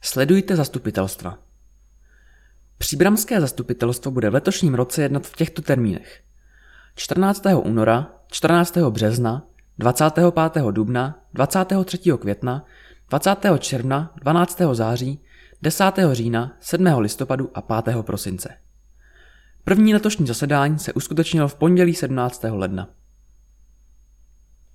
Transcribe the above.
Sledujte zastupitelstva. Příbramské zastupitelstvo bude v letošním roce jednat v těchto termínech. 14. února, 14. března, 25. dubna, 23. května, 20. června, 12. září, 10. října, 7. listopadu a 5. prosince. První letošní zasedání se uskutečnilo v pondělí 17. ledna.